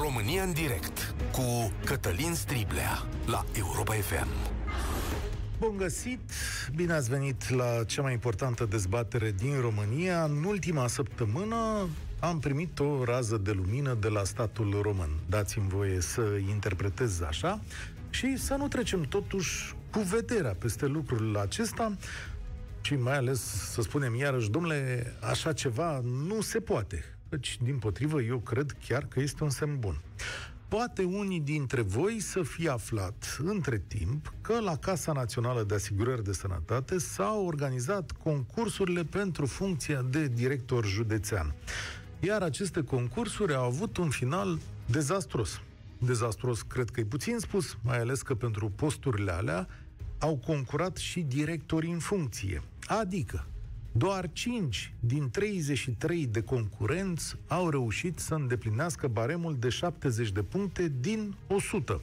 România în direct cu Cătălin Striblea la Europa FM. Bun găsit! Bine ați venit la cea mai importantă dezbatere din România. În ultima săptămână am primit o rază de lumină de la statul român. Dați-mi voie să interpretez așa și să nu trecem totuși cu vederea peste lucrul acesta și mai ales să spunem iarăși, domnule, așa ceva nu se poate. Deci, din potrivă, eu cred chiar că este un semn bun. Poate unii dintre voi să fie aflat între timp că la Casa Națională de Asigurări de Sănătate s-au organizat concursurile pentru funcția de director județean. Iar aceste concursuri au avut un final dezastros. Dezastros cred că e puțin spus, mai ales că pentru posturile alea au concurat și directori în funcție. Adică, doar 5 din 33 de concurenți au reușit să îndeplinească baremul de 70 de puncte din 100.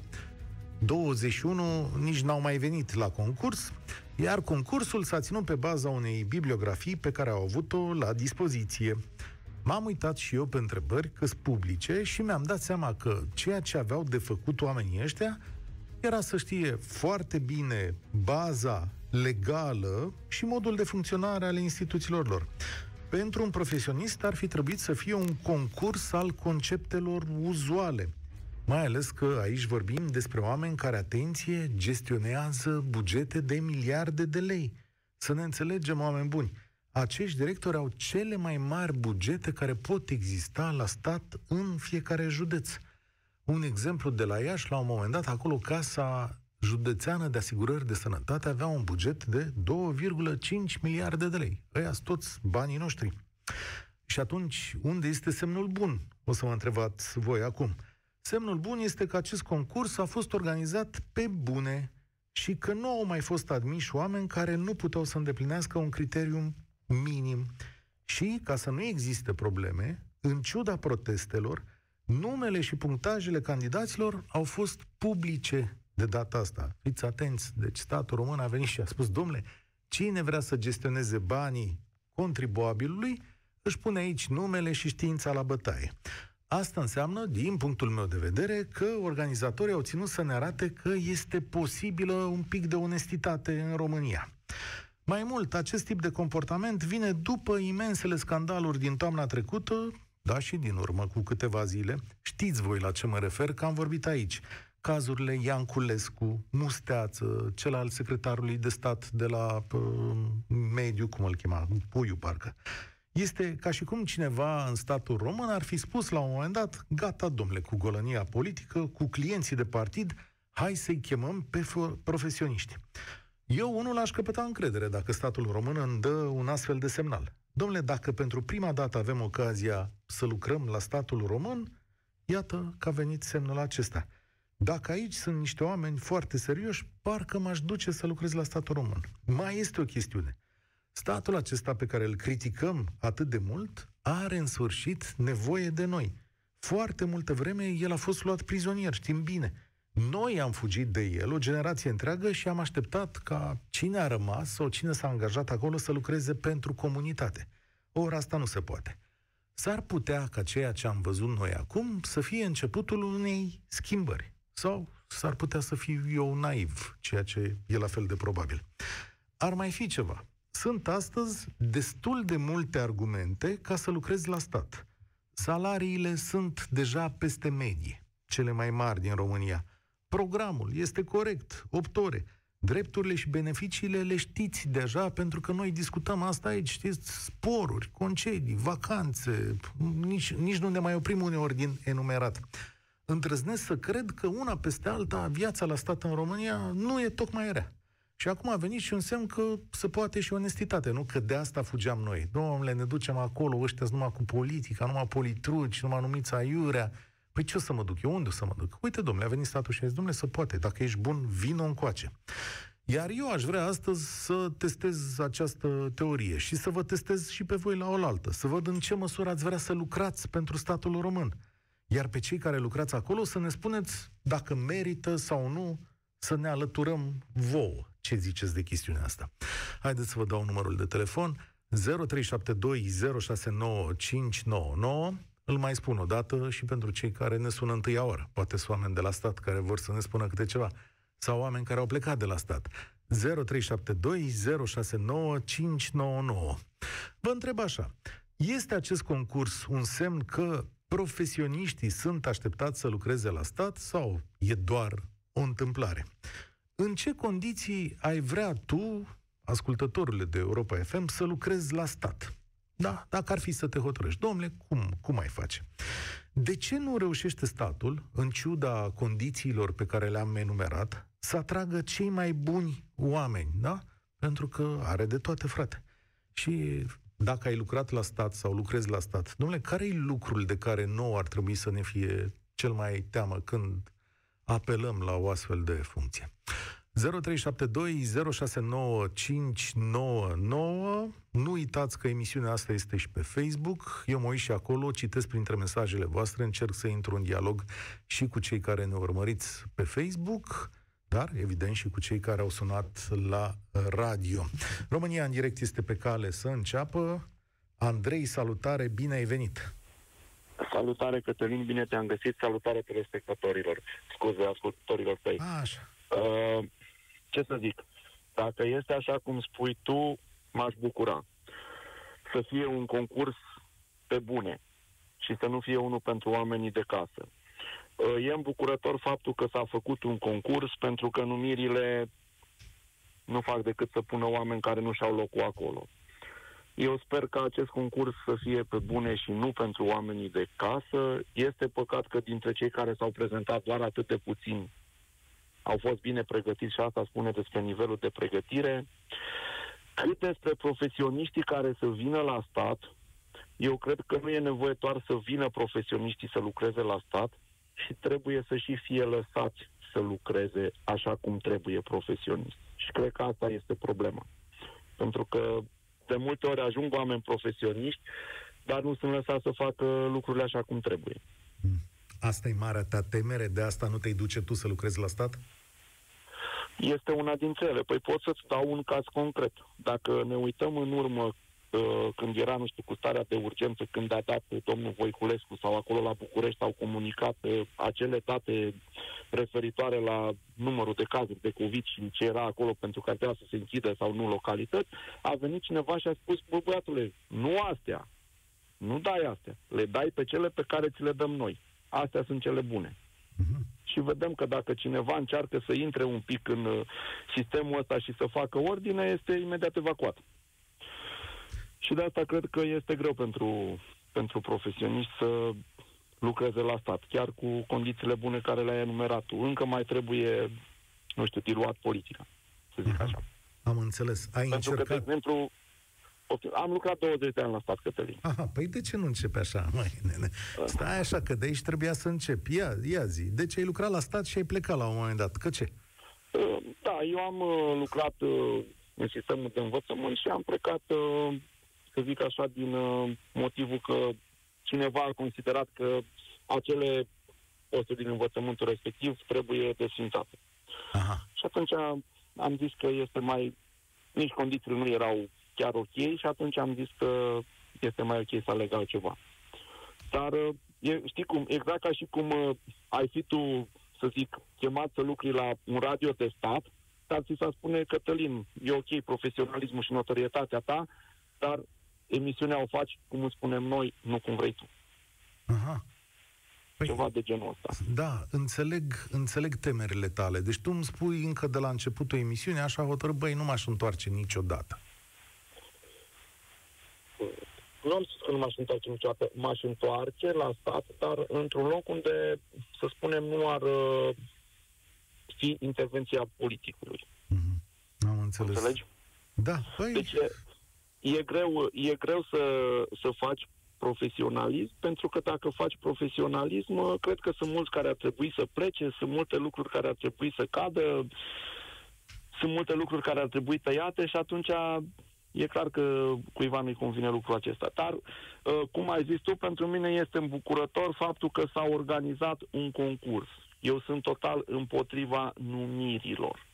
21 nici n-au mai venit la concurs, iar concursul s-a ținut pe baza unei bibliografii pe care au avut-o la dispoziție. M-am uitat și eu pe întrebări că publice și mi-am dat seama că ceea ce aveau de făcut oamenii ăștia era să știe foarte bine baza legală și modul de funcționare ale instituțiilor lor. Pentru un profesionist ar fi trebuit să fie un concurs al conceptelor uzuale. Mai ales că aici vorbim despre oameni care, atenție, gestionează bugete de miliarde de lei. Să ne înțelegem, oameni buni. Acești directori au cele mai mari bugete care pot exista la stat în fiecare județ. Un exemplu de la Iași, la un moment dat, acolo Casa Județeană de Asigurări de Sănătate avea un buget de 2,5 miliarde de lei. Ăia sunt toți banii noștri. Și atunci, unde este semnul bun? O să mă întrebați voi acum. Semnul bun este că acest concurs a fost organizat pe bune și că nu au mai fost admiși oameni care nu puteau să îndeplinească un criteriu minim. Și, ca să nu existe probleme, în ciuda protestelor, numele și punctajele candidaților au fost publice de data asta. Fiți atenți, deci statul român a venit și a spus, domnule, cine vrea să gestioneze banii contribuabilului, își pune aici numele și știința la bătaie. Asta înseamnă, din punctul meu de vedere, că organizatorii au ținut să ne arate că este posibilă un pic de onestitate în România. Mai mult, acest tip de comportament vine după imensele scandaluri din toamna trecută, da, și din urmă cu câteva zile. Știți voi la ce mă refer, că am vorbit aici. Cazurile Ianculescu, Musteață, cel al secretarului de stat de la uh, mediu, cum îl chema, Puiu, parcă. Este ca și cum cineva în statul român ar fi spus la un moment dat, gata, domnule, cu golănia politică, cu clienții de partid, hai să-i chemăm pe profesioniști. Eu unul aș căpăta încredere dacă statul român îmi dă un astfel de semnal. Domnule, dacă pentru prima dată avem ocazia să lucrăm la statul român, iată că a venit semnul acesta. Dacă aici sunt niște oameni foarte serioși, parcă m-aș duce să lucrez la statul român. Mai este o chestiune. Statul acesta pe care îl criticăm atât de mult are în sfârșit nevoie de noi. Foarte multă vreme el a fost luat prizonier, știm bine. Noi am fugit de el, o generație întreagă, și am așteptat ca cine a rămas sau cine s-a angajat acolo să lucreze pentru comunitate. Ori asta nu se poate. S-ar putea ca ceea ce am văzut noi acum să fie începutul unei schimbări. Sau s-ar putea să fiu eu naiv, ceea ce e la fel de probabil. Ar mai fi ceva. Sunt astăzi destul de multe argumente ca să lucrez la stat. Salariile sunt deja peste medie, cele mai mari din România. Programul este corect, 8 ore. Drepturile și beneficiile le știți deja, pentru că noi discutăm asta aici, știți, sporuri, concedii, vacanțe, nici, nici nu ne mai oprim uneori din enumerat. Îndrăznesc să cred că una peste alta, viața la stat în România nu e tocmai rea. Și acum a venit și un semn că se poate și onestitate, nu? Că de asta fugeam noi. Domnule, ne ducem acolo, ăștia numai cu politica, numai politruci, numai numiți aiurea. Păi ce o să mă duc? Eu unde o să mă duc? Uite, domnule, a venit statul și a zis, domnule, să poate, dacă ești bun, vino încoace. Iar eu aș vrea astăzi să testez această teorie și să vă testez și pe voi la oaltă, să văd în ce măsură ați vrea să lucrați pentru statul român. Iar pe cei care lucrați acolo să ne spuneți dacă merită sau nu să ne alăturăm vouă. ce ziceți de chestiunea asta. Haideți să vă dau numărul de telefon 0372069599 îl mai spun o dată și pentru cei care ne sună întâia oră. Poate sunt oameni de la stat care vor să ne spună câte ceva. Sau oameni care au plecat de la stat. 0372 069 599. Vă întreb așa. Este acest concurs un semn că profesioniștii sunt așteptați să lucreze la stat sau e doar o întâmplare? În ce condiții ai vrea tu, ascultătorule de Europa FM, să lucrezi la stat? Da, dacă ar fi să te hotărăști. Domnule, cum, cum ai face? De ce nu reușește statul, în ciuda condițiilor pe care le-am enumerat, să atragă cei mai buni oameni, da? Pentru că are de toate, frate. Și dacă ai lucrat la stat sau lucrezi la stat, domnule, care e lucrul de care nouă ar trebui să ne fie cel mai teamă când apelăm la o astfel de funcție? 0372 069599 Nu uitați că emisiunea asta este și pe Facebook. Eu mă uit și acolo, citesc printre mesajele voastre, încerc să intru în dialog și cu cei care ne urmăriți pe Facebook, dar evident și cu cei care au sunat la radio. România în direct este pe cale să înceapă. Andrei, salutare, bine ai venit! Salutare, Cătălin, bine te-am găsit. Salutare telespectatorilor, scuze, ascultătorilor tăi. Așa. Uh, ce să zic, dacă este așa cum spui tu, m-aș bucura să fie un concurs pe bune și să nu fie unul pentru oamenii de casă. Uh, e îmbucurător faptul că s-a făcut un concurs pentru că numirile nu fac decât să pună oameni care nu și-au locul acolo. Eu sper că acest concurs să fie pe bune și nu pentru oamenii de casă. Este păcat că dintre cei care s-au prezentat doar atât de puțini au fost bine pregătiți și asta spune despre nivelul de pregătire. Cât despre profesioniștii care să vină la stat, eu cred că nu e nevoie doar să vină profesioniștii să lucreze la stat și trebuie să și fie lăsați să lucreze așa cum trebuie profesionist. Și cred că asta este problema. Pentru că de multe ori ajung oameni profesioniști, dar nu sunt lăsați să facă lucrurile așa cum trebuie. Hmm. Asta e marea ta temere? De asta nu te-ai duce tu să lucrezi la stat? Este una dintre ele. Păi pot să-ți dau un caz concret. Dacă ne uităm în urmă uh, când era, nu știu, cu starea de urgență, când a dat domnul Voiculescu sau acolo la București au comunicat uh, acele date referitoare la numărul de cazuri de COVID și ce era acolo pentru că trebuia să se închidă sau nu localități, a venit cineva și a spus, bă, băiatule, nu astea, nu dai astea, le dai pe cele pe care ți le dăm noi. Astea sunt cele bune. Uh-huh. Și vedem că dacă cineva încearcă să intre un pic în uh, sistemul ăsta și să facă ordine, este imediat evacuat. Și de asta cred că este greu pentru, pentru profesioniști să lucreze la stat, chiar cu condițiile bune care le-ai enumerat tu. Încă mai trebuie, nu știu, diluat politica, să zic uh-huh. așa. Am înțeles. Ai pentru încercat... că, de exemplu, am lucrat 20 de ani la stat, Cătălin. Aha, păi de ce nu începe așa, măi, nene? Stai așa, că de aici trebuia să începi. Ia, ia zi, de ce ai lucrat la stat și ai plecat la un moment dat? Că ce? Uh, da, eu am uh, lucrat uh, în sistemul de învățământ și am plecat, să zic așa, din motivul că cineva a considerat că acele posturi din învățământul respectiv trebuie desfințate. Aha. Și atunci am zis că este mai... Nici condițiile nu erau chiar ok și atunci am zis că este mai ok să aleg altceva. Dar, e, știi cum, exact ca și cum uh, ai fi tu, să zic, chemat să lucri la un radio de stat, dar ți s-a spune, Cătălin, e ok profesionalismul și notorietatea ta, dar emisiunea o faci, cum îți spunem noi, nu cum vrei tu. Aha. Păi, Ceva de genul ăsta. Da, înțeleg, înțeleg temerile tale. Deci tu îmi spui încă de la începutul emisiunii, așa hotărât, băi, nu m-aș întoarce niciodată nu am spus că nu m-aș întoarce niciodată, m-aș întoarce la stat, dar într-un loc unde, să spunem, nu ar uh, fi intervenția politicului. Mm-hmm. Am înțeles. Înțelegi? Da, păi... Deci e, e, greu, e greu să, să faci profesionalism, pentru că dacă faci profesionalism, uh, cred că sunt mulți care ar trebui să plece, sunt multe lucruri care ar trebui să cadă, sunt multe lucruri care ar trebui tăiate și atunci e clar că cuiva nu-i convine lucrul acesta. Dar, uh, cum ai zis tu, pentru mine este îmbucurător faptul că s-a organizat un concurs. Eu sunt total împotriva numirilor.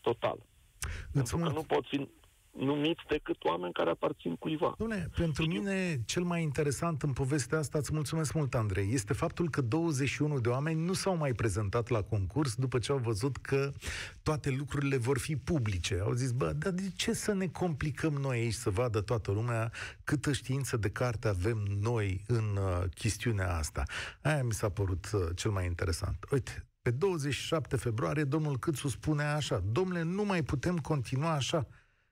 total. Îți Pentru că mult... nu pot fi numiți decât oameni care aparțin cuiva. Dom'le, pentru mine cel mai interesant în povestea asta, îți mulțumesc mult, Andrei, este faptul că 21 de oameni nu s-au mai prezentat la concurs după ce au văzut că toate lucrurile vor fi publice. Au zis, bă, dar de ce să ne complicăm noi aici să vadă toată lumea câtă știință de carte avem noi în uh, chestiunea asta? Aia mi s-a părut uh, cel mai interesant. Uite, pe 27 februarie, domnul Câțu spune așa, domnule, nu mai putem continua așa.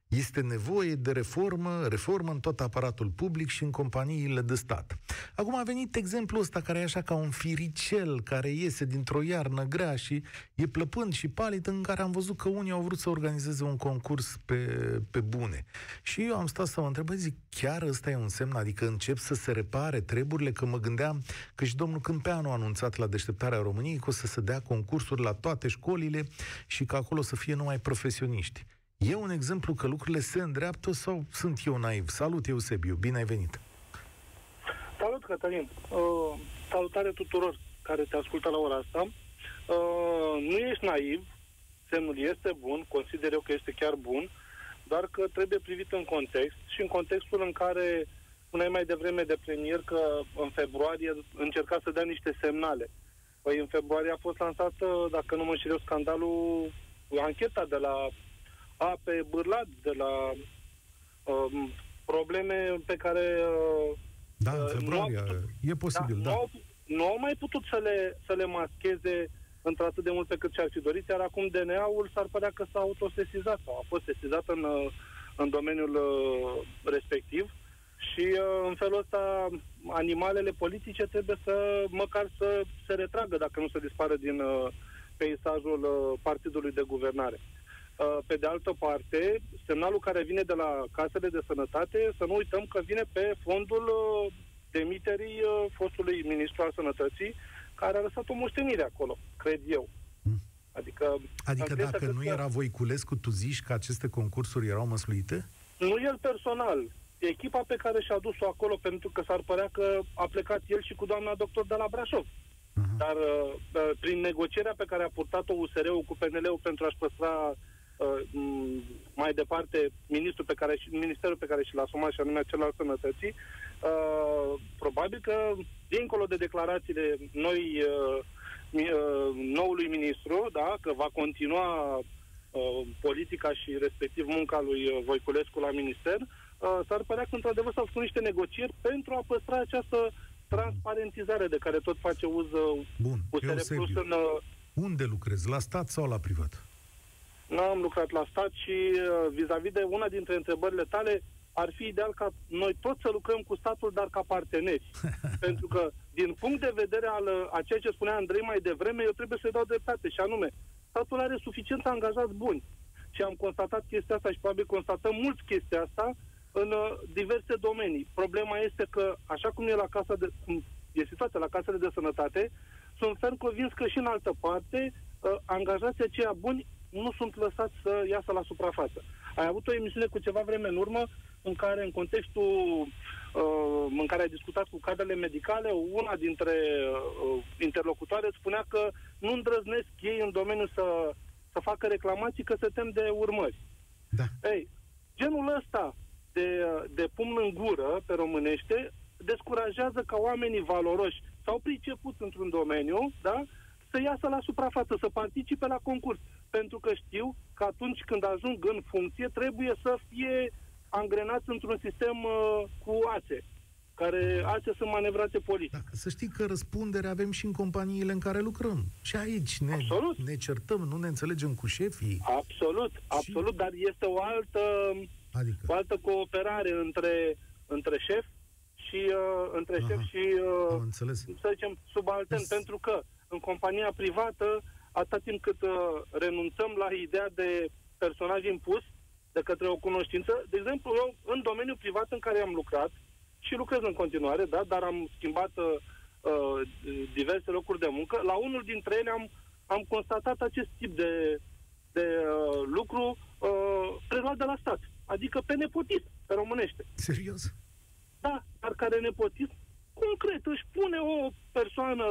Este nevoie de reformă, reformă în tot aparatul public și în companiile de stat. Acum a venit exemplul ăsta care e așa ca un firicel care iese dintr-o iarnă grea și e plăpând și palid în care am văzut că unii au vrut să organizeze un concurs pe, pe bune. Și eu am stat să mă întreb, zic, chiar ăsta e un semn? Adică încep să se repare treburile? Că mă gândeam că și domnul Câmpeanu a anunțat la deșteptarea României că o să se dea concursuri la toate școlile și că acolo să fie numai profesioniști. E un exemplu că lucrurile se îndreaptă sau sunt eu naiv? Salut, Eusebiu, bine ai venit! Salut, Cătălin! Uh, salutare tuturor care te ascultă la ora asta. Uh, nu ești naiv, semnul este bun, consider eu că este chiar bun, doar că trebuie privit în context și în contextul în care spuneai mai devreme de premier că în februarie încerca să dea niște semnale. Păi în februarie a fost lansată, dacă nu mă înșel scandalul, ancheta de la ape bârlat, de la uh, probleme pe care... Uh, da, în februarie, putut, e posibil, da. da. Nu, au, nu au mai putut să le, să le mascheze într-atât de mult pe cât și-ar fi dorit, iar acum DNA-ul s-ar părea că s-a autosesizat sau a fost sesizat în, în domeniul uh, respectiv și uh, în felul ăsta animalele politice trebuie să măcar să se retragă dacă nu se dispară din uh, peisajul uh, partidului de guvernare. Uh, pe de altă parte, semnalul care vine de la casele de sănătate, să nu uităm că vine pe fondul uh, demiterii uh, fostului ministru al sănătății, care a lăsat o moștenire acolo, cred eu. Hmm. Adică, adică dacă nu era Voiculescu, tu zici că aceste concursuri erau măsluite? Nu el personal. Echipa pe care și-a dus-o acolo, pentru că s-ar părea că a plecat el și cu doamna doctor de la Brașov. Uh-huh. Dar uh, prin negocierea pe care a purtat-o USR-ul cu PNL-ul pentru a-și păstra Uh, mai departe ministrul pe care, ministerul pe care și l-a asumat și anume acela al sănătății, uh, probabil că dincolo de declarațiile noi uh, noului ministru, da, că va continua politica și respectiv munca lui Voiculescu la minister, s-ar părea că într-adevăr s-au făcut niște negocieri pentru a păstra această transparentizare de care tot face uz Bun, USR Plus în... Unde lucrezi? La stat sau la privat? Nu am lucrat la stat și uh, vis-a-vis de una dintre întrebările tale, ar fi ideal ca noi toți să lucrăm cu statul, dar ca parteneri. Pentru că, din punct de vedere al uh, a ceea ce spunea Andrei mai devreme, eu trebuie să-i dau dreptate, și anume, statul are suficient angajați buni. Și am constatat chestia asta și probabil constatăm mult chestia asta în uh, diverse domenii. Problema este că, așa cum e la casa de, e situația la casele de sănătate, sunt ferm convins că și în altă parte, uh, angajații aceia buni nu sunt lăsați să iasă la suprafață. Ai avut o emisiune cu ceva vreme în urmă în care, în contextul uh, în care ai discutat cu cadrele medicale, una dintre uh, interlocutoare spunea că nu îndrăznesc ei în domeniu să, să facă reclamații că se tem de urmări. Da. Ei, genul ăsta de, de pumn în gură, pe românește, descurajează ca oamenii valoroși sau pricepuți într-un domeniu, da, să iasă la suprafață, să participe la concurs pentru că știu că atunci când ajung în funcție trebuie să fie angrenați într-un sistem uh, cu ațe care ațe sunt manevrate politic. Da, să știi că răspundere avem și în companiile în care lucrăm. Și aici ne, absolut. ne certăm, nu ne înțelegem cu șefii. Absolut, absolut, și... dar este o altă, adică? o altă cooperare între, între șef și uh, între Aha, șef și uh, înțeles. să zicem subaltern, Is... pentru că în compania privată atâta timp cât uh, renunțăm la ideea de personaj impus de către o cunoștință. De exemplu, eu, în domeniul privat în care am lucrat, și lucrez în continuare, da, dar am schimbat uh, uh, diverse locuri de muncă, la unul dintre ele am, am constatat acest tip de, de uh, lucru uh, preluat de la stat. Adică pe nepotism, pe românește. Serios? Da, dar care nepotism concret își pune o persoană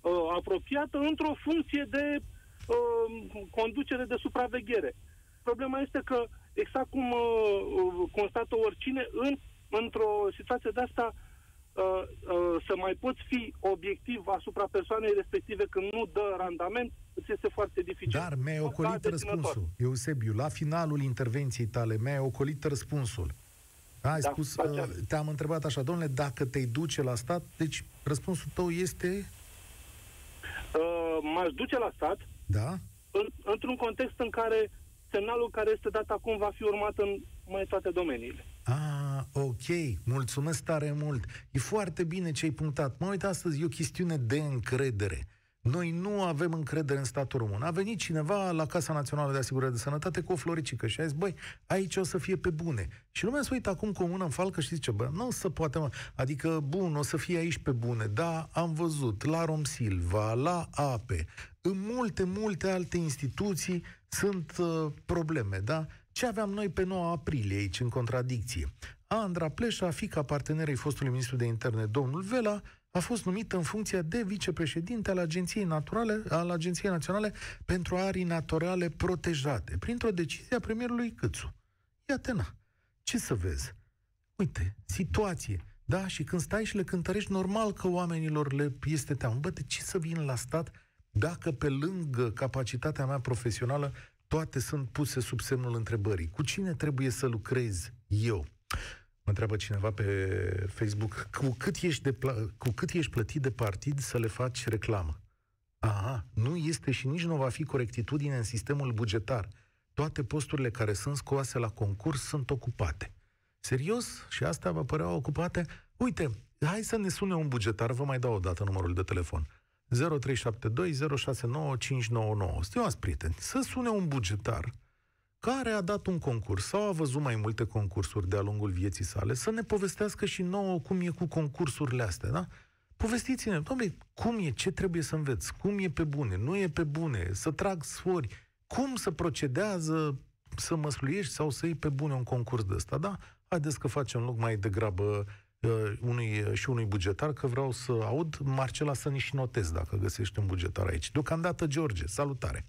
uh, apropiată într-o funcție de uh, conducere de supraveghere. Problema este că, exact cum uh, constată oricine, în, într-o situație de asta, uh, uh, să mai poți fi obiectiv asupra persoanei respective când nu dă randament, îți este foarte dificil. Dar mi-ai ocolit răspunsul. Eusebiu, la finalul intervenției tale, mi-ai ocolit răspunsul. Ai da, spus, uh, te-am întrebat așa, domnule, dacă te duce la stat, deci răspunsul tău este... Uh, m-aș duce la stat, da? în, într-un context în care semnalul care este dat acum va fi urmat în mai toate domeniile. Ah, ok. Mulțumesc tare mult. E foarte bine ce ai punctat. Mă uit astăzi, e o chestiune de încredere. Noi nu avem încredere în statul român. A venit cineva la Casa Națională de Asigurare de Sănătate cu o floricică și a zis, băi, aici o să fie pe bune. Și lumea se uită acum cu o mână în falcă și zice, bă, nu o să poate, mă. Adică, bun, o să fie aici pe bune. Da, am văzut la Rom Silva, la APE, în multe, multe alte instituții sunt uh, probleme, da? Ce aveam noi pe 9 aprilie aici, în contradicție? Andra Pleșa, fica partenerei fostului ministru de interne, domnul Vela, a fost numit în funcția de vicepreședinte al Agenției, Naturale, al Agenției Naționale pentru Arii Naturale Protejate, printr-o decizie a premierului Câțu. Iată, na, ce să vezi? Uite, situație, da? Și când stai și le cântărești, normal că oamenilor le este teamă. Bă, de ce să vin la stat dacă pe lângă capacitatea mea profesională toate sunt puse sub semnul întrebării? Cu cine trebuie să lucrez eu? Mă întreabă cineva pe Facebook, cu cât ești, de pla- cu cât ești plătit de partid să le faci reclamă? Aha, nu este și nici nu va fi corectitudine în sistemul bugetar. Toate posturile care sunt scoase la concurs sunt ocupate. Serios? Și astea vă păreau ocupate? Uite, hai să ne sune un bugetar, vă mai dau o dată numărul de telefon. 0372 069 599. Stimați prieteni, să sune un bugetar care a dat un concurs sau a văzut mai multe concursuri de-a lungul vieții sale, să ne povestească și nouă cum e cu concursurile astea, da? Povestiți-ne, domnule, cum e, ce trebuie să înveți, cum e pe bune, nu e pe bune, să trag sfori, cum să procedează să măsluiești sau să iei pe bune un concurs de ăsta, da? Haideți că facem loc mai degrabă uh, unui, uh, și unui bugetar, că vreau să aud Marcela să nici notez dacă găsești un bugetar aici. Deocamdată, George, salutare!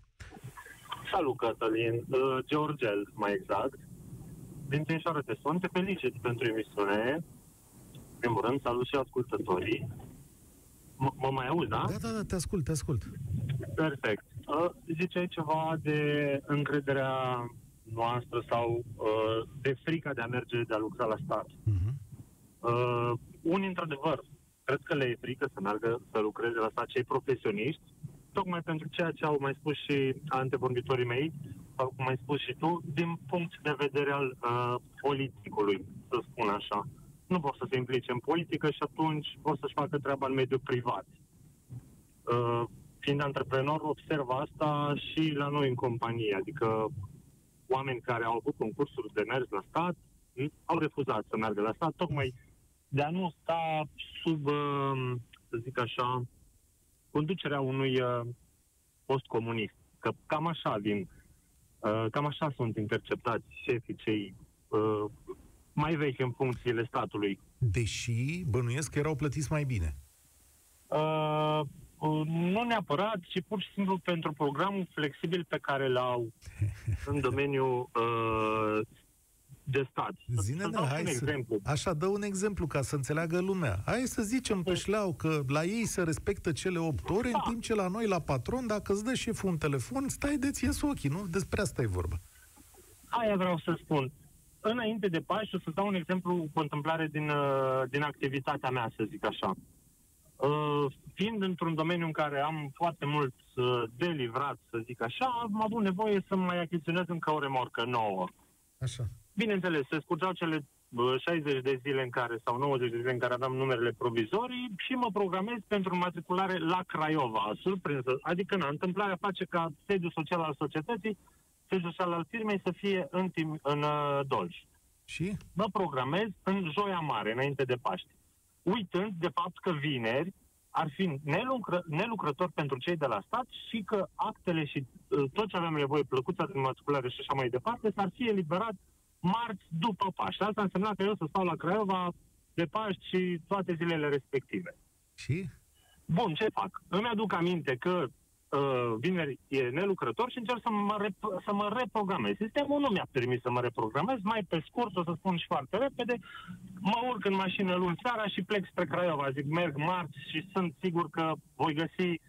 Salut, Cătălin. Uh, Georgel, mai exact. Din Timișoara te sun, te felicit pentru emisiune. În primul rând, salut și ascultătorii. M- mă mai auzi, da? Da, da, da, te ascult, te ascult. Perfect. Uh, ziceai ceva de încrederea noastră sau uh, de frica de a merge, de a lucra la stat. Uh-huh. Uh, unii, într-adevăr, cred că le e frică să meargă să lucreze la stat cei profesioniști, tocmai pentru ceea ce au mai spus și antevorbitorii mei, sau cum ai spus și tu, din punct de vedere al uh, politicului, să spun așa. Nu vor să se implice în politică și atunci vor să-și facă treaba în mediul privat. Uh, fiind antreprenor, observ asta și la noi în companie, adică oameni care au avut concursuri de mers la stat, au refuzat să meargă la stat, tocmai de a nu sta sub, uh, să zic așa, conducerea unui uh, post comunist. Că cam așa vin, uh, cam așa sunt interceptați șefii cei uh, mai vechi în funcțiile statului. Deși bănuiesc că erau plătiți mai bine. Uh, uh, nu neapărat, ci pur și simplu pentru programul flexibil pe care l-au în domeniul uh, de stat. Zine, da, hai un să, exemplu. Așa, dă un exemplu ca să înțeleagă lumea. Hai să zicem pe șleau că la ei se respectă cele 8 ore, da. în timp ce la noi, la patron, dacă îți dă șeful un telefon, stai de-ți ies ochii, nu? Despre asta e vorba. Aia vreau să spun. Înainte de Paști, o să dau un exemplu cu o întâmplare din, uh, din activitatea mea, să zic așa. Uh, fiind într-un domeniu în care am foarte mult uh, de livrat, să zic așa, am avut nevoie să mai achiziționez încă o remorcă nouă. Așa. Bineînțeles, se scurgeau cele 60 de zile în care, sau 90 de zile în care aveam numerele provizorii și mă programez pentru matriculare la Craiova, surprinsă. Adică, na, întâmplarea face ca sediul social al societății, sediul social al firmei să fie în, tim, în uh, Dolj. Și? Mă programez în Joia Mare, înainte de Paști. Uitând de fapt că vineri ar fi nelucră, nelucrător pentru cei de la stat și că actele și uh, tot ce aveam nevoie, plăcuța de matriculare și așa mai departe, s-ar fi eliberat marți după Paști. Asta însemna că eu să stau la Craiova de Paști și toate zilele respective. Și? Bun, ce fac? Îmi aduc aminte că uh, vineri e nelucrător și încerc să mă, rep- să mă reprogramez. Sistemul nu mi-a permis să mă reprogramez, mai pe scurt, o să spun și foarte repede, mă urc în mașină luni seara și plec spre Craiova. Zic, merg marți și sunt sigur că voi găsi uh,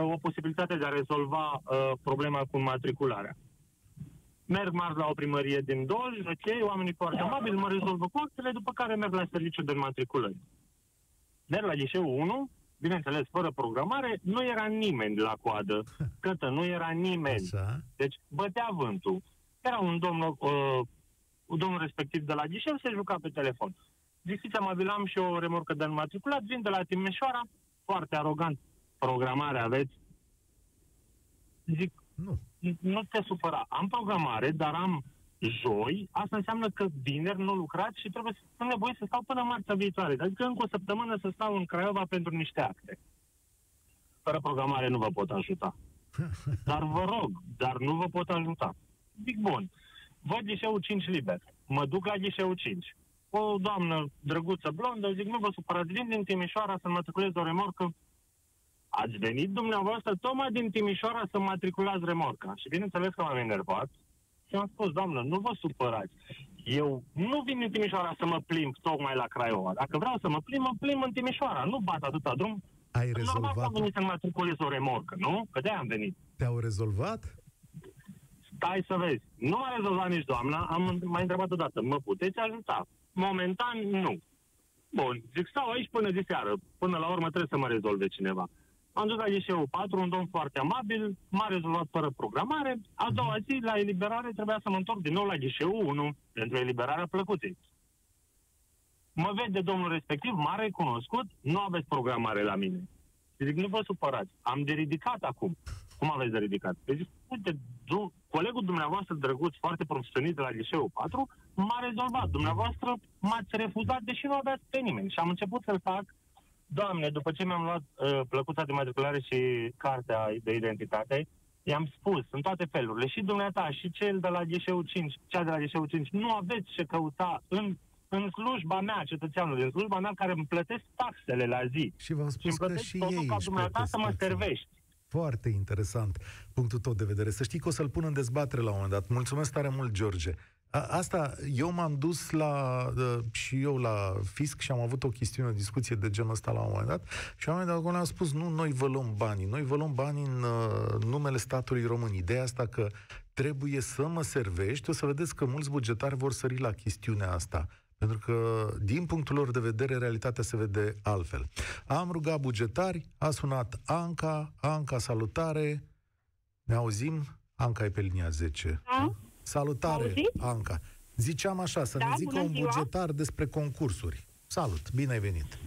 o posibilitate de a rezolva uh, problema cu matricularea. Merg marți la o primărie din Doj, ok, oamenii foarte amabili, mă rezolvă cu actele, după care merg la serviciu de matriculări. Merg la liceul 1, bineînțeles, fără programare, nu era nimeni la coadă. Cătă, nu era nimeni. Așa. Deci bătea vântul. Era un domn, uh, un domn respectiv de la ghișeu, se juca pe telefon. Zic, fiți amabil, am și o remorcă de înmatriculat, vin de la Timișoara, foarte arogant, programare aveți. Zic, Nu. nu te supăra, am programare, dar am joi, asta înseamnă că vineri nu lucrați și trebuie să sunt nevoie să stau până marțea viitoare. Adică încă o săptămână să stau în Craiova pentru niște acte. Fără programare nu vă pot ajuta. Dar vă rog, dar nu vă pot ajuta. Zic, bun, văd ghișeul 5 liber. Mă duc la ghișeul 5. O doamnă drăguță blondă, zic, nu vă supărați, vin din Timișoara să matriculez o remorcă. Ați venit dumneavoastră tocmai din Timișoara să matriculați remorca. Și bineînțeles că m-am enervat și am spus, doamnă, nu vă supărați. Eu nu vin din Timișoara să mă plimb tocmai la Craiova. Dacă vreau să mă plimb, mă plimb în Timișoara. Nu bat atâta drum. Ai Normal că am rezolvat venit să matriculez o remorcă, nu? Că de am venit. Te-au rezolvat? Stai să vezi. Nu m-a rezolvat nici doamna, am mai întrebat odată, mă puteți ajuta? Momentan, nu. Bun, zic, stau aici până de seară. Până la urmă trebuie să mă rezolve cineva. Am dus la ghișeul 4, un domn foarte amabil, m-a rezolvat fără programare. A doua zi, la eliberare, trebuia să mă întorc din nou la ghișeul 1 pentru eliberarea plăcuței. Mă vede domnul respectiv, m-a recunoscut, nu aveți programare la mine. Și zic, nu vă supărați, am de ridicat acum. Cum aveți de ridicat? Păi zic, uite, du- colegul dumneavoastră drăguț, foarte profesionist de la Liceul 4, m-a rezolvat. Dumneavoastră m-ați refuzat, deși nu aveați pe nimeni. Și am început să-l fac, doamne, după ce mi-am luat uh, plăcuța de matriculare și cartea de identitate, i-am spus în toate felurile, și dumneata, și cel de la Ghișeu 5, cea de la Ghișeu 5, nu aveți ce căuta în, în slujba mea, cetățeanului, în slujba mea care îmi plătesc taxele la zi. Și v-am Și spus îmi că plătesc și totul ei ca își dumneata să mă plătesc taxe. servești. Foarte interesant punctul tău de vedere. Să știi că o să-l pun în dezbatere la un moment dat. Mulțumesc tare mult, George. A, asta, eu m-am dus la, uh, și eu la fisc și am avut o chestiune, o discuție de genul ăsta la un moment dat și la un moment dat acolo am spus, nu, noi vă luăm banii, noi vă luăm banii în uh, numele statului român. Ideea asta că trebuie să mă servești, o să vedeți că mulți bugetari vor sări la chestiunea asta. Pentru că, din punctul lor de vedere, realitatea se vede altfel. Am rugat bugetari, a sunat Anca, Anca, salutare, ne auzim? Anca e pe linia 10. Da? Salutare, Auziți? Anca. Ziceam așa, să Da, ne zică bună un ziua. bugetar despre concursuri. Salut, bine ai venit.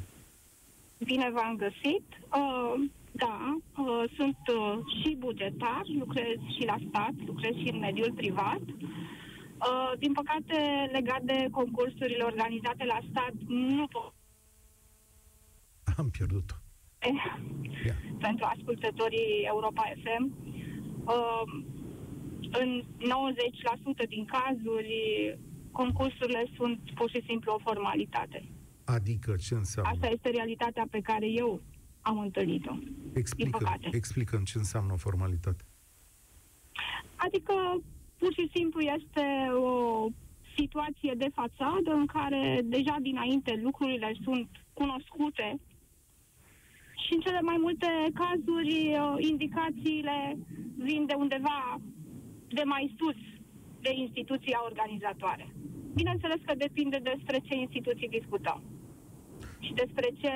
Bine v-am găsit. Uh, da, uh, sunt uh, și bugetar, lucrez și la stat, lucrez și în mediul privat. Uh, din păcate, legat de concursurile organizate la stat, nu pot Am pierdut-o. Ia. pentru ascultătorii Europa FM. Uh, în 90% din cazuri, concursurile sunt pur și simplu o formalitate. Adică ce înseamnă? Asta este realitatea pe care eu am întâlnit-o. explică, păcate. explică în ce înseamnă o formalitate. Adică, pur și simplu, este o situație de fațadă în care deja dinainte lucrurile sunt cunoscute și în cele mai multe cazuri uh, indicațiile vin de undeva de mai sus de instituția organizatoare. Bineînțeles că depinde despre ce instituții discutăm și despre ce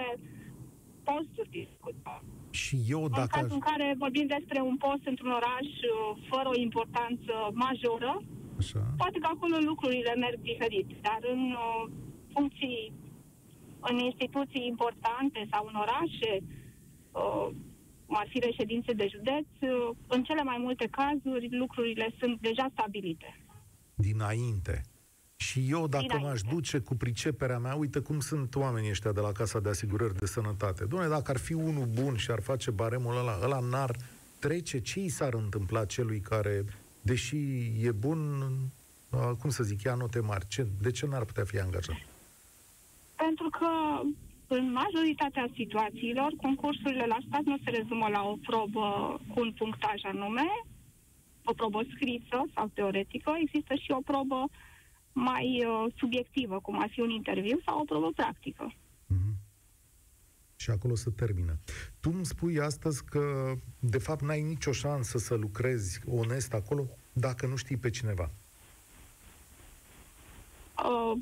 posturi discutăm. Și eu, În dacă aș... cazul în care vorbim despre un post într-un oraș uh, fără o importanță majoră, Așa. poate că acolo lucrurile merg diferit, dar în uh, funcții, în instituții importante sau în orașe, uh, cum ar fi reședințe de județ, uh, în cele mai multe cazuri lucrurile sunt deja stabilite. dinainte. Și eu, dacă Dinainte. m-aș duce cu priceperea mea, uite cum sunt oamenii ăștia de la Casa de Asigurări de Sănătate. Doamne, dacă ar fi unul bun și ar face baremul ăla, ăla n-ar trece, ce i s-ar întâmpla celui care, deși e bun, uh, cum să zic, ia note mari, ce, de ce n-ar putea fi angajat? Pentru că în majoritatea situațiilor, concursurile la stat nu se rezumă la o probă cu un punctaj anume, o probă scrisă sau teoretică, există și o probă mai uh, subiectivă, cum ar fi un interviu sau o probă practică. Mm-hmm. Și acolo se termină. Tu îmi spui astăzi că, de fapt, n-ai nicio șansă să lucrezi onest acolo dacă nu știi pe cineva. Uh,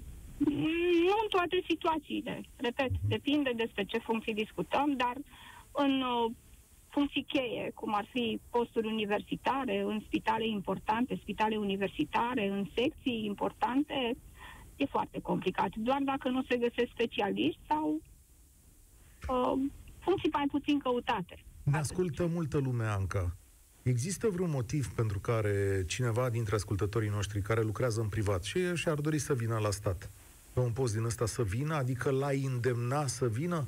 nu în toate situațiile. Repet, mhm. depinde despre ce funcții discutăm, dar în uh, funcții cheie, cum ar fi posturi universitare, în spitale importante, spitale universitare, în secții importante, e foarte complicat. Doar dacă nu se găsesc specialiști sau uh, funcții mai puțin căutate. Ne ascultă multă lume, Anca. Există vreun motiv pentru care cineva dintre ascultătorii noștri care lucrează în privat și și-ar dori să vină la stat, pe un post din ăsta să vină, adică l-ai îndemna să vină?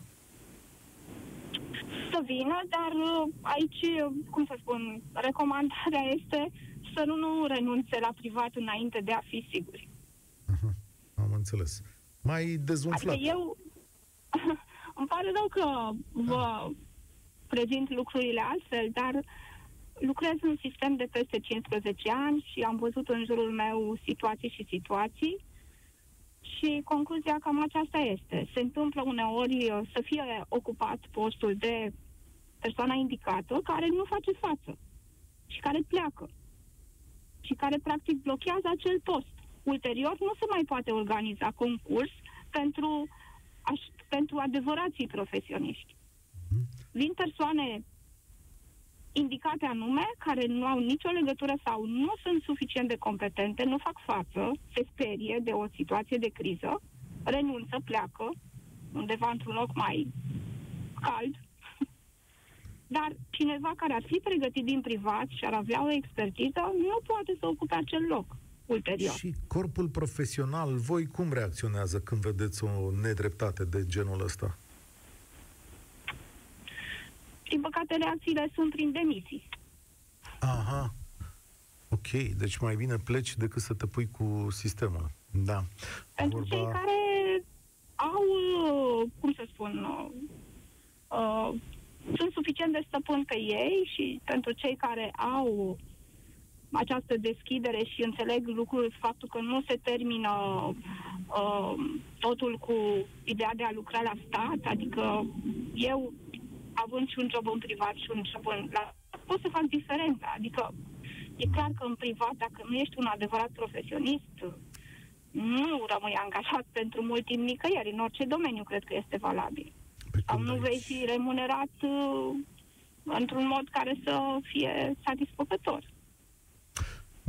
Să vină, dar uh, aici, cum să spun, recomandarea este să nu, nu renunțe la privat înainte de a fi siguri. Aha, am înțeles. Mai dezumflat. Adică eu, îmi pare rău că vă prezint lucrurile altfel, dar lucrez în sistem de peste 15 ani și am văzut în jurul meu situații și situații și concluzia cam aceasta este. Se întâmplă uneori uh, să fie ocupat postul de persoana indicată care nu face față și care pleacă și care practic blochează acel post. Ulterior nu se mai poate organiza concurs pentru, aș, pentru adevărații profesioniști. Mhm. Vin persoane indicate anume, care nu au nicio legătură sau nu sunt suficient de competente, nu fac față, se sperie de o situație de criză, renunță, pleacă undeva într-un loc mai cald, dar cineva care ar fi pregătit din privat și ar avea o expertiză, nu poate să ocupe acel loc ulterior. Și corpul profesional, voi cum reacționează când vedeți o nedreptate de genul ăsta? Din păcate, reacțiile sunt prin demisii. Aha. Ok, deci mai bine pleci decât să te pui cu sistemul. Da. Pentru Vorba... cei care au, cum să spun, uh, sunt suficient de stăpâni pe ei și pentru cei care au această deschidere și înțeleg lucrul, faptul că nu se termină uh, totul cu ideea de a lucra la stat, adică eu având și un job în privat și un job în... La, pot să fac diferența. Adică e clar că în privat, dacă nu ești un adevărat profesionist, nu rămâi angajat pentru mult timp nicăieri. În orice domeniu cred că este valabil. Păi Sau nu vei fi remunerat uh, într-un mod care să fie satisfăcător.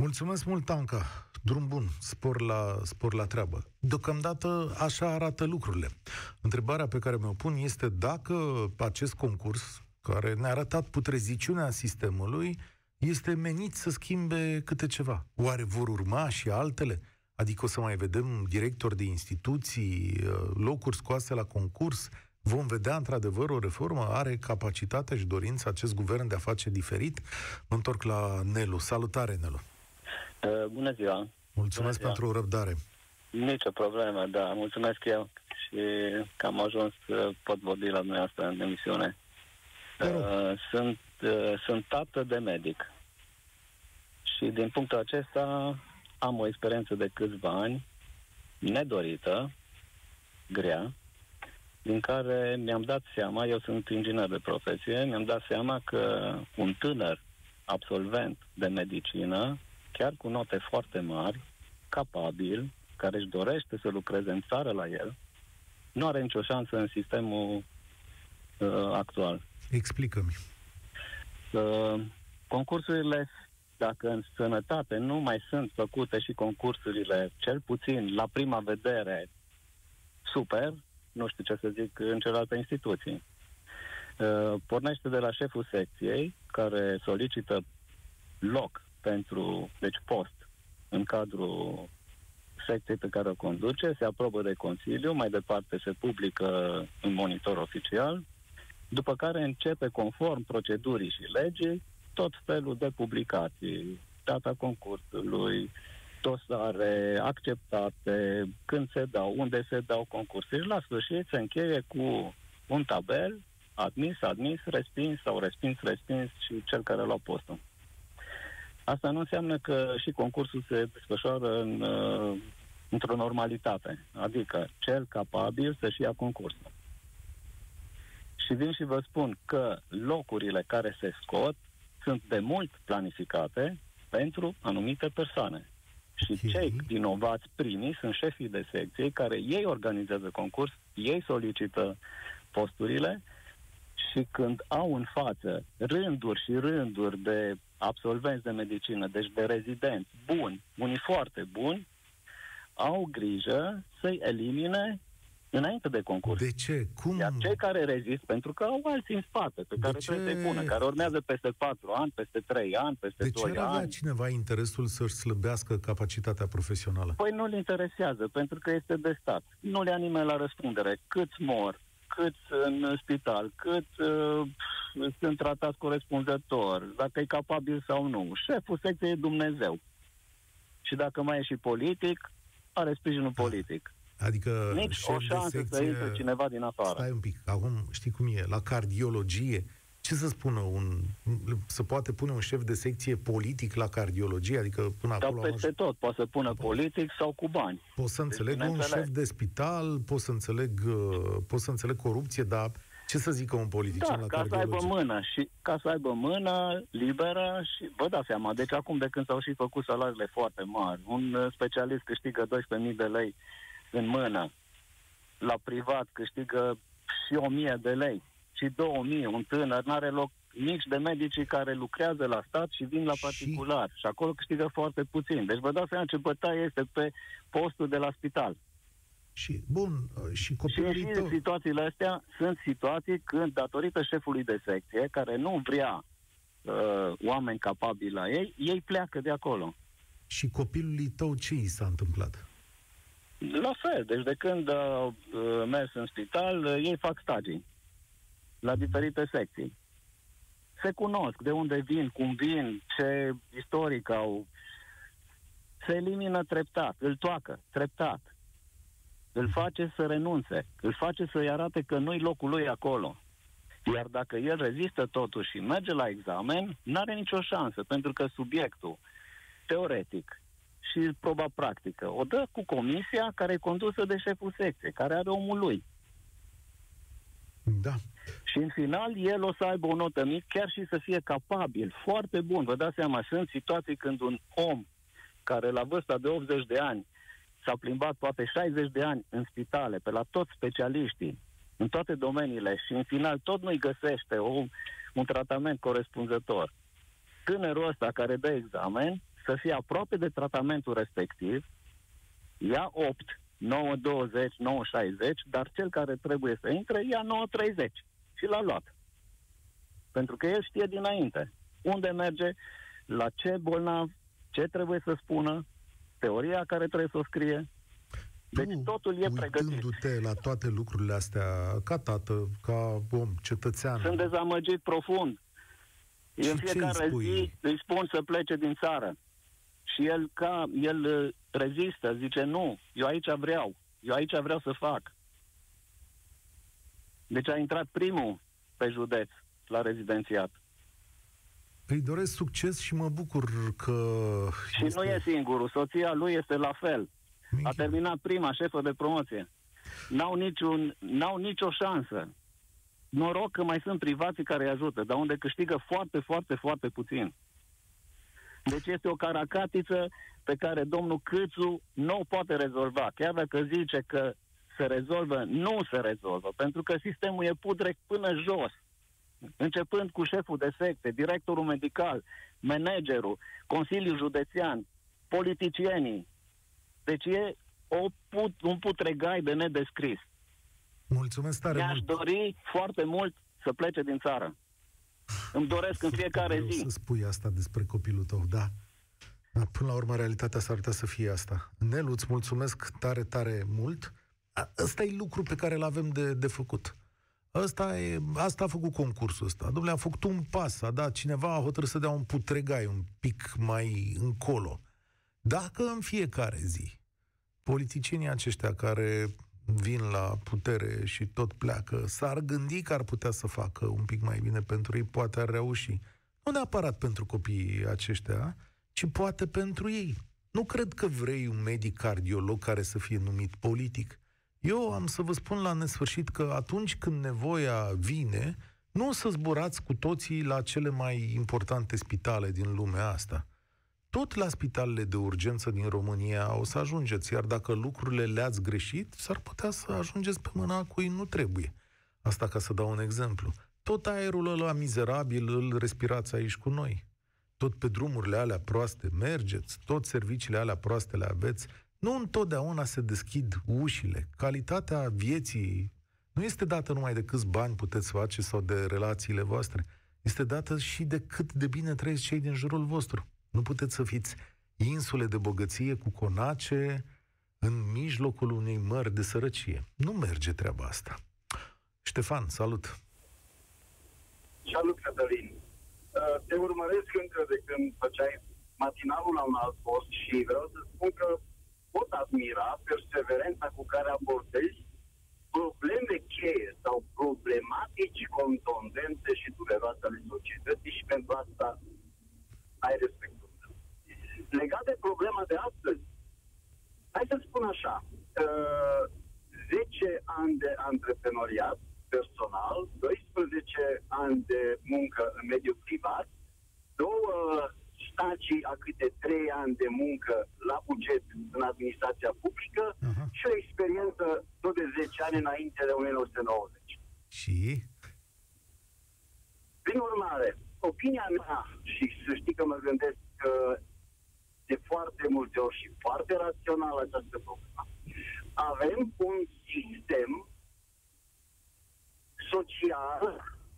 Mulțumesc mult, Anca. Drum bun, spor la, spor la treabă. Deocamdată așa arată lucrurile. Întrebarea pe care mi-o pun este dacă acest concurs, care ne-a arătat putreziciunea sistemului, este menit să schimbe câte ceva. Oare vor urma și altele? Adică o să mai vedem directori de instituții, locuri scoase la concurs, Vom vedea într-adevăr o reformă? Are capacitatea și dorința acest guvern de a face diferit? Mă întorc la Nelu. Salutare, Nelu! Uh, bună ziua! Mulțumesc bună ziua. pentru răbdare! Nicio problemă, da, mulțumesc eu și că am ajuns să pot vorbi la dumneavoastră în emisiune. Uh, sunt, uh, sunt tată de medic și din punctul acesta am o experiență de câțiva ani nedorită, grea, din care mi-am dat seama, eu sunt inginer de profesie, mi-am dat seama că un tânăr absolvent de medicină, chiar cu note foarte mari, capabil, care își dorește să lucreze în țară la el, nu are nicio șansă în sistemul uh, actual. Explică-mi. Uh, concursurile, dacă în sănătate nu mai sunt făcute și concursurile, cel puțin la prima vedere, super, nu știu ce să zic în celelalte instituții. Uh, pornește de la șeful secției, care solicită loc pentru, deci post, în cadrul secției pe care o conduce, se aprobă de Consiliu, mai departe se publică în monitor oficial, după care începe, conform procedurii și legii, tot felul de publicații, data concursului, dosare acceptate, când se dau, unde se dau concursuri. Și la sfârșit se încheie cu un tabel, admis, admis, respins sau respins, respins și cel care lua postul. Asta nu înseamnă că și concursul se desfășoară în, uh, într-o normalitate, adică cel capabil să-și ia concursul. Și vin și vă spun că locurile care se scot sunt de mult planificate pentru anumite persoane. Și okay. cei vinovați primii sunt șefii de secție care ei organizează concurs, ei solicită posturile și când au în față rânduri și rânduri de absolvenți de medicină, deci de rezidenți buni, unii foarte buni, au grijă să-i elimine înainte de concurs. De ce? Cum? Iar cei care rezist, pentru că au alții în spate, pe care de trebuie să-i pună, care urmează peste 4 ani, peste 3 ani, peste de 2 ani. De ce avea cineva interesul să-și slăbească capacitatea profesională? Păi nu-l interesează, pentru că este de stat. Nu le-a nimeni la răspundere. Câți mor, câți în spital, cât uh, sunt tratați corespunzător, dacă e capabil sau nu. Șeful secției e Dumnezeu. Și dacă mai e și politic, are sprijinul politic. Adică Nici o șansă secție... să intre cineva din afară. Stai un pic, acum știi cum e, la cardiologie, ce să spună un... să poate pune un șef de secție politic la cardiologie? Adică până Dar acolo... peste am... tot, poate să pună politic sau cu bani. Pot să deci, înțeleg deci, un șef de spital, pot să înțeleg, uh, pot să înțeleg corupție, dar ce să zică un politician da, la ca cardiologie? să aibă mână și ca să aibă mână liberă și vă dați seama, deci acum de când s-au și făcut salariile foarte mari, un uh, specialist câștigă 12.000 de lei în mână, la privat câștigă și 1000 de lei și 2000, un tânăr n-are loc nici de medicii care lucrează la stat și vin la particular. Și, și acolo câștigă foarte puțin. Deci vă dați seama ce bătaie este pe postul de la spital. Și, bun, și copilul Și, și în situațiile astea sunt situații când, datorită șefului de secție, care nu vrea uh, oameni capabili la ei, ei pleacă de acolo. Și copilului tău ce i s-a întâmplat? La fel, deci de când au uh, mers în spital, uh, ei fac stagii la diferite secții. Se cunosc de unde vin, cum vin, ce istoric au. Se elimină treptat, îl toacă treptat. Îl face să renunțe, îl face să-i arate că nu-i locul lui acolo. Iar dacă el rezistă totuși și merge la examen, n-are nicio șansă, pentru că subiectul teoretic și proba practică o dă cu comisia care e condusă de șeful secției, care are omul lui. Da. Și în final el o să aibă o notă mică, chiar și să fie capabil, foarte bun. Vă dați seama, sunt situații când un om care la vârsta de 80 de ani s-a plimbat poate 60 de ani în spitale, pe la toți specialiștii, în toate domeniile și în final tot nu-i găsește o, un tratament corespunzător. Tânărul ăsta care dă examen să fie aproape de tratamentul respectiv, ia 8, 9, 20, 9, 60, dar cel care trebuie să intre ia 9, 30 și l-a luat. Pentru că el știe dinainte unde merge, la ce bolnav, ce trebuie să spună, teoria care trebuie să o scrie. Deci tu, totul e pregătit. Uitându-te la toate lucrurile astea, ca tată, ca om, cetățean... Sunt dezamăgit profund. Și în fiecare zi îi spun să plece din țară. Și el, ca, el uh, rezistă, zice, nu, eu aici vreau, eu aici vreau să fac. Deci a intrat primul pe județ la rezidențiat. Îi doresc succes și mă bucur că... Și este... nu e singurul, soția lui este la fel. Mici. A terminat prima șefă de promoție. N-au, niciun, n-au nicio șansă. Noroc că mai sunt privații care îi ajută, dar unde câștigă foarte, foarte, foarte puțin. Deci este o caracatiță pe care domnul Câțu nu o poate rezolva. Chiar dacă zice că se rezolvă, nu se rezolvă, pentru că sistemul e pudre până jos. Începând cu șeful de secte, directorul medical, managerul, Consiliul Județean, politicienii. Deci e o put, un putregai de nedescris. Mulțumesc tare Mi-aș mult. dori foarte mult să plece din țară. Îmi doresc în fiecare zi. să spui asta despre copilul tău, da. Dar până la urmă, realitatea s-ar putea să fie asta. Neluț, îți mulțumesc tare, tare mult. Ăsta e lucru pe care îl avem de, de făcut. Asta, e, asta a făcut concursul ăsta. Domnule, a făcut un pas, a dat cineva, a hotărât să dea un putregai un pic mai încolo. Dacă în fiecare zi politicienii aceștia care vin la putere și tot pleacă, s-ar gândi că ar putea să facă un pic mai bine pentru ei, poate ar reuși. Nu neapărat pentru copiii aceștia, ci poate pentru ei. Nu cred că vrei un medic cardiolog care să fie numit politic. Eu am să vă spun la nesfârșit că atunci când nevoia vine, nu o să zburați cu toții la cele mai importante spitale din lumea asta. Tot la spitalele de urgență din România o să ajungeți, iar dacă lucrurile le-ați greșit, s-ar putea să ajungeți pe mâna cui nu trebuie. Asta ca să dau un exemplu. Tot aerul ăla mizerabil îl respirați aici cu noi. Tot pe drumurile alea proaste mergeți, tot serviciile alea proaste le aveți. Nu întotdeauna se deschid ușile. Calitatea vieții nu este dată numai de câți bani puteți face sau de relațiile voastre. Este dată și de cât de bine trăiesc cei din jurul vostru. Nu puteți să fiți insule de bogăție cu conace în mijlocul unei mări de sărăcie. Nu merge treaba asta. Ștefan, salut! Salut, Cătălin! Uh, te urmăresc încă de când făceai matinalul la un alt post și vreau să spun că pot admira perseverența cu care abordezi probleme cheie sau problematici contundente și dureroase ale societății și pentru asta ai respectul meu. Legat de problema de astăzi, hai să spun așa, uh, 10 ani de antreprenoriat, personal, 12 ani de muncă în mediul privat, două stagii a câte 3 ani de muncă la buget în administrația publică uh-huh. și o experiență tot de 10 ani înainte de 1990. Și? Prin urmare, opinia mea, și să știi că mă gândesc că de foarte multe ori și foarte rațional această problemă, avem un sistem social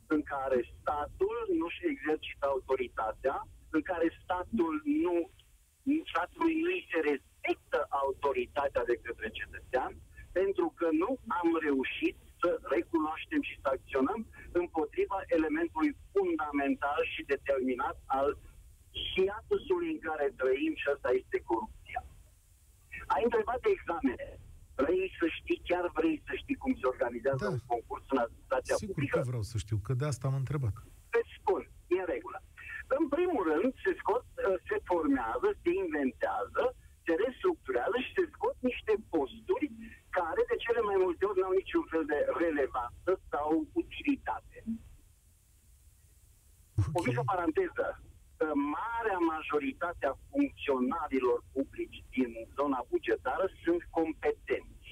în care statul nu-și exercită autoritatea, în care statul nu statului nu se respectă autoritatea de către cetățean, pentru că nu am reușit să recunoaștem și să acționăm împotriva elementului fundamental și determinat al hiatusului în care trăim și asta este corupția. Ai întrebat de examene. Vrei să știi, chiar vrei să știi cum se organizează da. un concurs în administrația Sigur publică? că vreau să știu, că de asta am întrebat. Îți spun, e în regulă. În primul rând, se scot, uh, se formează, se inventează, se restructurează și se scot niște posturi care de cele mai multe ori nu au niciun fel de relevanță sau utilitate. Okay. O mică paranteză. Marea majoritate a funcționarilor publici din zona bugetară sunt competenți.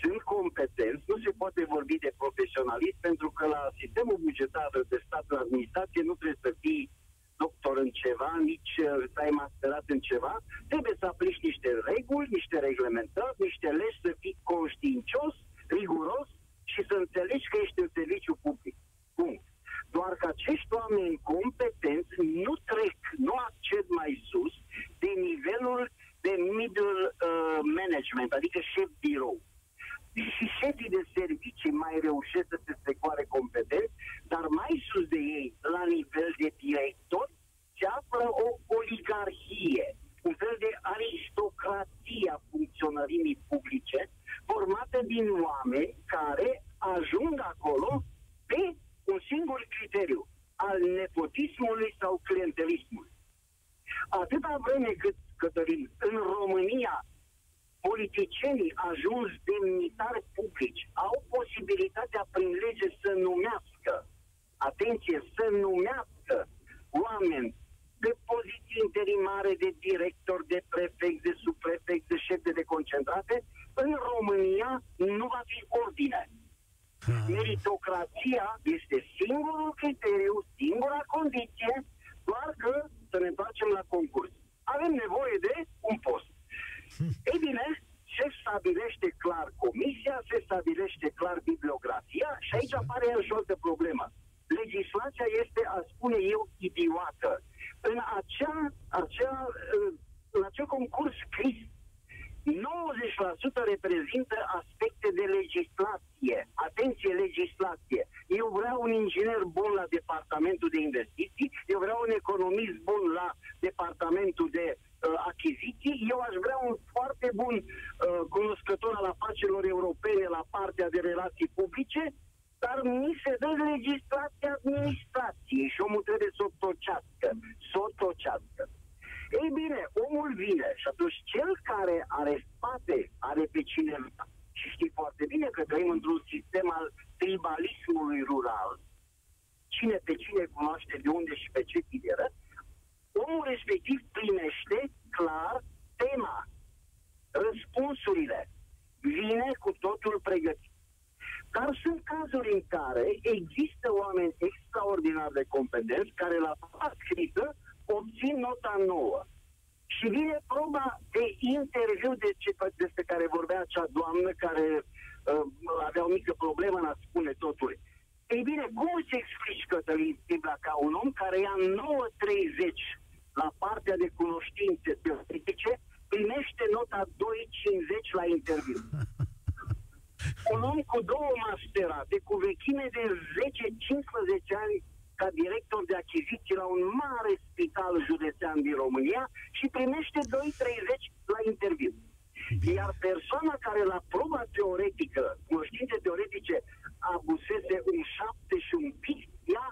Sunt competenți, nu se poate vorbi de profesionalism pentru că la sistemul bugetar de stat în administrație nu trebuie să fii doctor în ceva, nici uh, să ai masterat în ceva, trebuie să aplici niște reguli, niște reglementări, niște legi, să fii conștiincios, riguros și să înțelegi că ești în serviciu public. Punct. Doar că acești oameni competenți nu trec, nu acced mai sus de nivelul de middle uh, management, adică șef birou. Și șefii de servicii mai reușesc să se strecoare competenți, dar mai sus de ei, la nivel de director, se află o oligarhie, un fel de aristocrație a funcționării publice, formată din oameni care ajung acolo pe un singur criteriu, al nepotismului sau clientelismului. Atâta vreme cât, Cătălin, în România politicienii ajuns demnitari publici au posibilitatea prin lege să numească, atenție, să numească oameni de poziții interimare, de director, de prefect, de subprefect, de șef de deconcentrate, în România nu va fi ordine. Ah. Meritocrația este singurul criteriu, singura condiție, doar că să ne întoarcem la concurs. Avem nevoie de un post. Hmm. Ei bine, se stabilește clar comisia, se stabilește clar bibliografia și aici apare și o altă problemă. Legislația este, a spune eu, idiotă. În acea, acea, în acel concurs scris 90% reprezintă aspecte de legislație. Atenție, legislație. Eu vreau un inginer bun la departamentul de investiții, eu vreau un economist bun la departamentul de achiziții. Eu aș vrea un foarte bun uh, cunoscător al afacerilor europene la partea de relații publice, dar mi se dă legislația administrației și omul trebuie să o tocească, să o tocească. Ei bine, omul vine și atunci cel care are spate, are pe cineva, și știi foarte bine că trăim într-un sistem al tribalismului rural, cine pe cine cunoaște de unde și pe ce tineră, omul respectiv primește clar tema, răspunsurile, vine cu totul pregătit. Dar sunt cazuri în care există oameni extraordinar de competenți care la scrisă obțin nota nouă. Și vine proba de interviu de ce, despre care vorbea acea doamnă care uh, avea o mică problemă în a spune totul. Ei bine, cum îți explici, Cătălin Stibla, ca un om care ia 9.30 la partea de cunoștințe teoretice, primește nota 2.50 la interviu. Un om cu două masterate, cu vechime de 10-15 ani ca director de achiziții la un mare spital județean din România și primește 2.30 la interviu. Iar persoana care la proba teoretică, cunoștințe teoretice, abusese un 7 și un pic, ia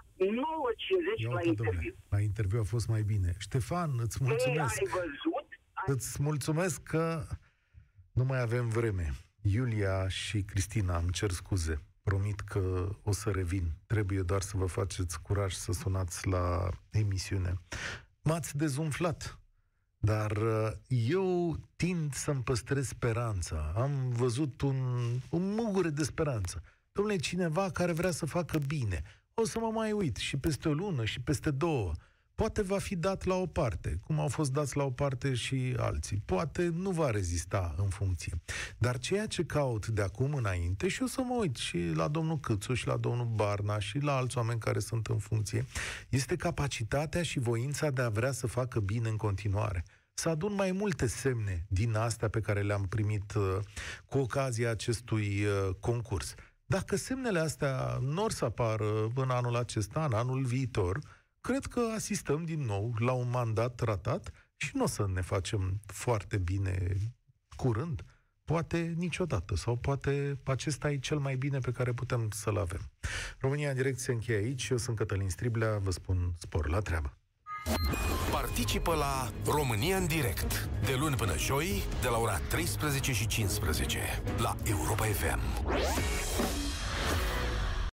9.50 la interviu. La interviu a fost mai bine. Ștefan, îți mulțumesc. Ei, ai văzut? Îți mulțumesc că nu mai avem vreme. Iulia și Cristina, îmi cer scuze. Promit că o să revin. Trebuie doar să vă faceți curaj să sunați la emisiune. M-ați dezumflat, dar uh, eu tind să-mi păstrez speranța. Am văzut un, un mugure de speranță. Domnule, cineva care vrea să facă bine. O să mă mai uit și peste o lună și peste două poate va fi dat la o parte, cum au fost dați la o parte și alții. Poate nu va rezista în funcție. Dar ceea ce caut de acum înainte, și o să mă uit și la domnul Câțu și la domnul Barna și la alți oameni care sunt în funcție, este capacitatea și voința de a vrea să facă bine în continuare să adun mai multe semne din astea pe care le-am primit uh, cu ocazia acestui uh, concurs. Dacă semnele astea nu or să apară în anul acesta, în anul viitor, cred că asistăm din nou la un mandat tratat și nu o să ne facem foarte bine curând, poate niciodată, sau poate acesta e cel mai bine pe care putem să-l avem. România în direct se încheie aici, eu sunt Cătălin Striblea, vă spun spor la treabă. Participă la România în direct, de luni până joi, de la ora 13 și 15, la Europa FM.